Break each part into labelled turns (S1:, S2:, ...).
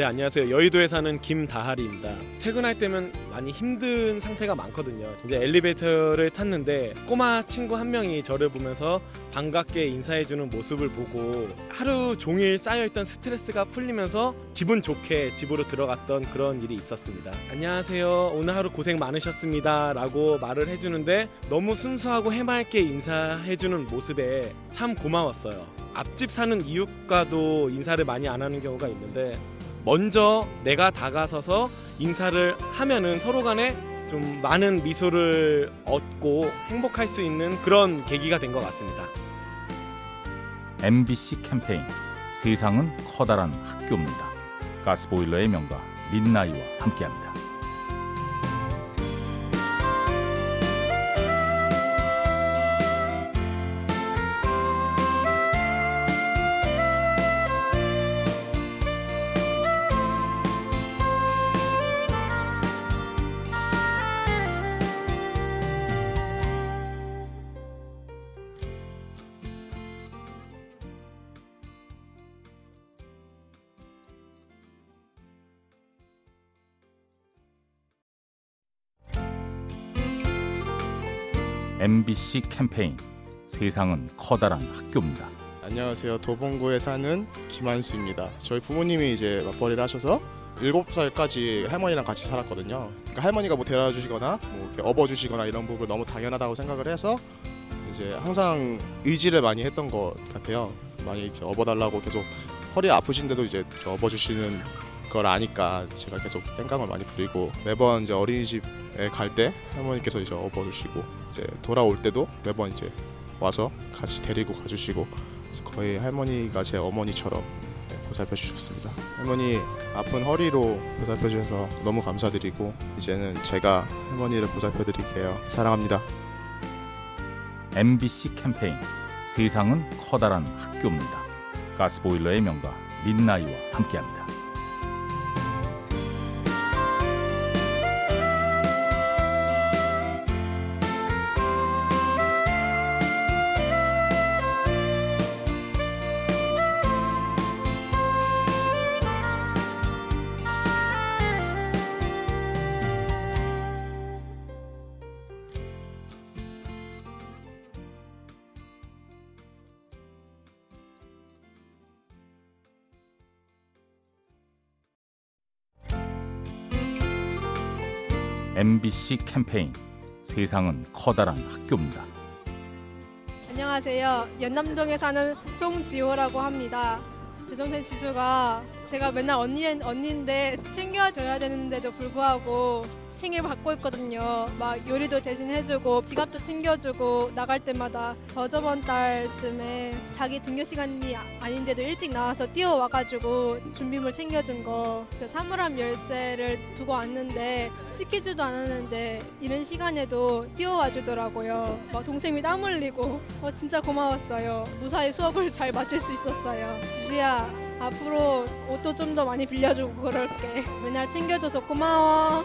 S1: 네 안녕하세요. 여의도에 사는 김다하리입니다. 퇴근할 때면 많이 힘든 상태가 많거든요. 이제 엘리베이터를 탔는데 꼬마 친구 한 명이 저를 보면서 반갑게 인사해주는 모습을 보고 하루 종일 쌓여있던 스트레스가 풀리면서 기분 좋게 집으로 들어갔던 그런 일이 있었습니다 안녕하세요. 오늘 하루 고생 많으셨습니다. 라고 말을 해주는데 너무 순수하고 해맑게 인사해주는 모습에 참 고마웠어요. 앞집 사는 이웃과도 인사를 많이 안 하는 경우가 있는데 먼저 내가 다가서서 인사를 하면은 서로 간에 좀 많은 미소를 얻고 행복할 수 있는 그런 계기가 된 것 같습니다.
S2: MBC 캠페인 세상은 커다란 학교입니다. 가스보일러의 명가 민나이와 함께합니다. MBC 캠페인 세상은 커다란 학교입니다.
S3: 안녕하세요. 도봉구에 사는 김한수입니다. 저희 부모님이 이제 맞벌이를 하셔서 7살까지 할머니랑 같이 살았거든요. 그러니까 할머니가 뭐 데려다 주시거나 뭐 업어 주시거나 이런 부분 너무 당연하다고 생각을 해서 이제 항상 의지를 많이 했던 것 같아요. 많이 이렇게 업어 달라고 계속 허리 아프신데도 이제 업어 주시는 걸 아니까 제가 계속 땡깡을 많이 부리고 매번 이제 어린이집에 갈 때 할머니께서 이제 업어 주시고 이제 돌아올 때도 매번 이제 와서 같이 데리고 가주시고 거의 할머니가 제 어머니처럼 네, 보살펴 주셨습니다. 할머니 아픈 허리로 보살펴 주셔서 너무 감사드리고 이제는 제가 할머니를 보살펴 드릴게요. 사랑합니다.
S2: MBC 캠페인 세상은 커다란 학교입니다. 가스보일러의 명가 민나이와 함께합니다. MBC 캠페인 세상은 커다란 학교입니다.
S4: 안녕하세요. 연남동에 사는 송지호라고 합니다. 제 동생 지수가 제가 맨날 언니 언니인데 챙겨줘야 되는데도 불구하고 챙겨 받고 있거든요. 막 요리도 대신 해주고 지갑도 챙겨주고 나갈 때마다 저 저번 달쯤에 자기 등교 시간이 아닌데도 일찍 나와서 뛰어와가지고 준비물 챙겨준 거. 그 사물함 열쇠를 두고 왔는데 시키지도 않았는데 이런 시간에도 뛰어와 주더라고요. 막 동생이 땀 흘리고 어, 진짜 고마웠어요. 무사히 수업을 잘 마칠 수 있었어요. 지수야 앞으로 옷도 좀 더 많이 빌려주고 그럴게. 맨날 챙겨줘서 고마워.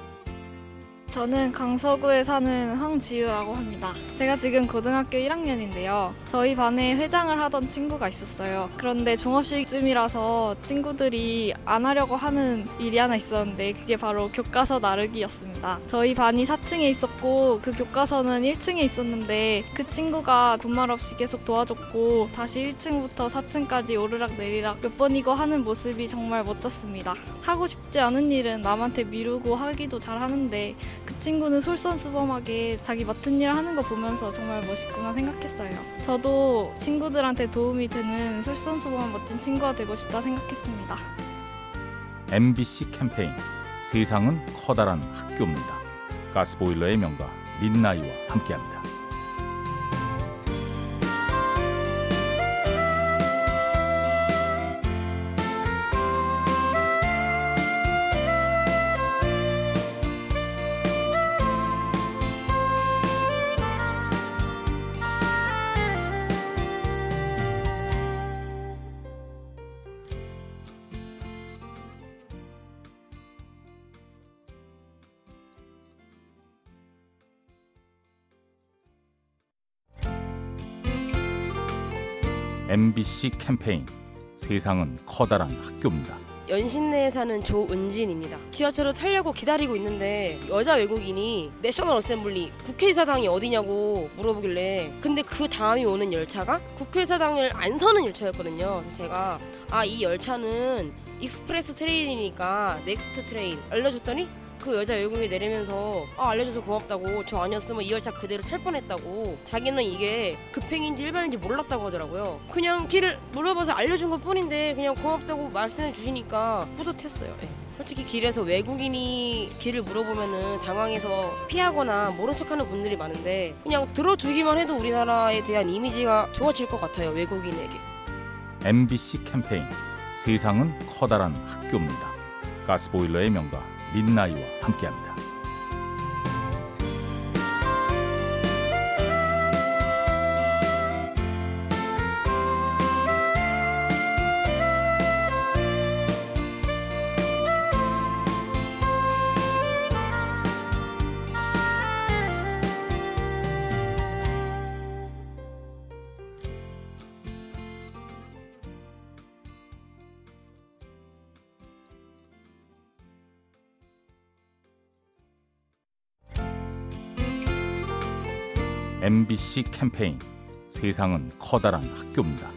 S5: 저는 강서구에 사는 황지우라고 합니다. 제가 지금 고등학교 1학년인데요. 저희 반에 회장을 하던 친구가 있었어요. 그런데 종업식쯤이라서 친구들이 안 하려고 하는 일이 하나 있었는데 그게 바로 교과서 나르기였습니다. 저희 반이 4층에 있었고 그 교과서는 1층에 있었는데 그 친구가 군말 없이 계속 도와줬고 다시 1층부터 4층까지 오르락 내리락 몇 번이고 하는 모습이 정말 멋졌습니다. 하고 싶지 않은 일은 남한테 미루고 하기도 잘 하는데 그 친구는 솔선수범하게 자기 맡은 일 하는 거 보면서 정말 멋있구나 생각했어요. 저도 친구들한테 도움이 되는 솔선수범한 멋진 친구가 되고 싶다 생각했습니다.
S2: MBC 캠페인 세상은 커다란 학교입니다. 가스보일러의 명가 민나이와 함께합니다. MBC 캠페인 세상은 커다란 학교입니다.
S6: 연신내에 사는 조은진입니다. 지하철을 타려고 기다리고 있는데 여자 외국인이 National Assembly 국회의사당이 어디냐고 물어보길래 근데 그 다음이 오는 열차가 국회의사당을 안 서는 열차였거든요. 그래서 제가 아 이 열차는 express train이니까 next train 알려줬더니 그 여자 외국인이 내리면서 아 알려줘서 고맙다고 저 아니었으면 이 열차 그대로 탈 뻔했다고. 자기는 이게 급행인지 일반인지 몰랐다고 하더라고요. 그냥 길을 물어봐서 알려준 것 뿐인데 그냥 고맙다고 말씀해 주시니까 뿌듯했어요. 예. 솔직히 길에서 외국인이 길을 물어보면은 당황해서 피하거나 모른 척하는 분들이 많은데 그냥 들어주기만 해도 우리나라에 대한 이미지가 좋아질 것 같아요 외국인에게.
S2: MBC 캠페인. 세상은 커다란 학교입니다. 가스보일러의 명가 민나이와 함께합니다. MBC 캠페인 세상은 커다란 학교입니다.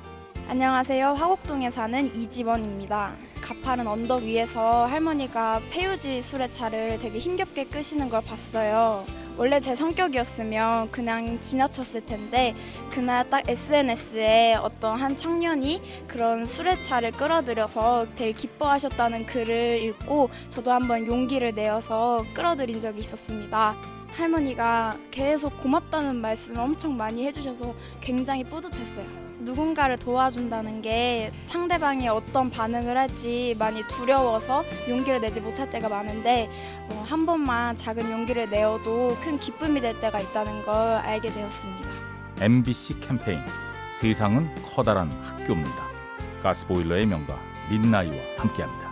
S7: 안녕하세요. 화곡동에 사는 이지원입니다. 가파른 언덕 위에서 할머니가 폐유지 수레차를 되게 힘겹게 끄시는 걸 봤어요. 원래 제 성격이었으면 그냥 지나쳤을 텐데 그날 딱 SNS에 어떤 한 청년이 그런 수레차를 끌어들여서 되게 기뻐하셨다는 글을 읽고 저도 한번 용기를 내어서 끌어들인 적이 있었습니다. 할머니가 계속 고맙다는 말씀을 엄청 많이 해주셔서 굉장히 뿌듯했어요. 누군가를 도와준다는 게 상대방이 어떤 반응을 할지 많이 두려워서 용기를 내지 못할 때가 많은데 어, 한 번만 작은 용기를 내어도 큰 기쁨이 될 때가 있다는 걸 알게 되었습니다.
S2: MBC 캠페인 세상은 커다란 학교입니다. 가스보일러의 명가 민나이와 함께합니다.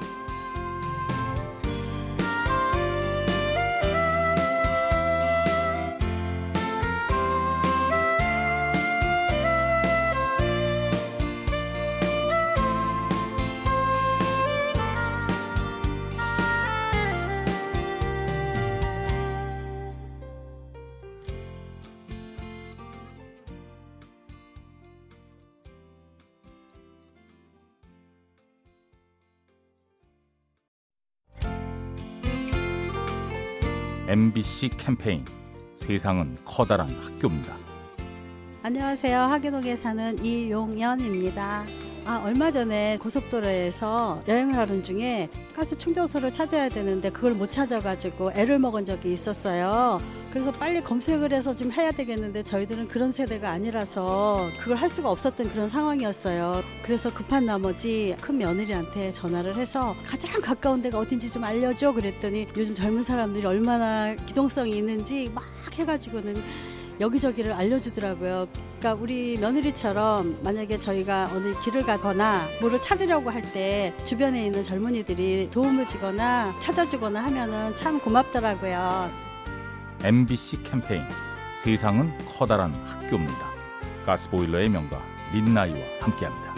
S2: MBC 캠페인 세상은 커다란 학교입니다.
S8: 안녕하세요. 하계동에 사는 이용연입니다. 아, 얼마 전에 고속도로에서 여행을 하는 중에 가스 충전소를 찾아야 되는데 그걸 못 찾아가지고 애를 먹은 적이 있었어요. 그래서 빨리 검색을 해서 좀 해야 되겠는데 저희들은 그런 세대가 아니라서 그걸 할 수가 없었던 그런 상황이었어요. 그래서 급한 나머지 큰 며느리한테 전화를 해서 가장 가까운 데가 어딘지 좀 알려줘 그랬더니 요즘 젊은 사람들이 얼마나 기동성이 있는지 막 해가지고는 여기저기를 알려주더라고요. 그러니까 우리 며느리처럼 만약에 저희가 어느 길을 가거나 뭐를 찾으려고 할 때 주변에 있는 젊은이들이 도움을 주거나 찾아주거나 하면은 참 고맙더라고요.
S2: MBC 캠페인 세상은 커다란 학교입니다. 가스보일러의 명가 민나이와 함께합니다.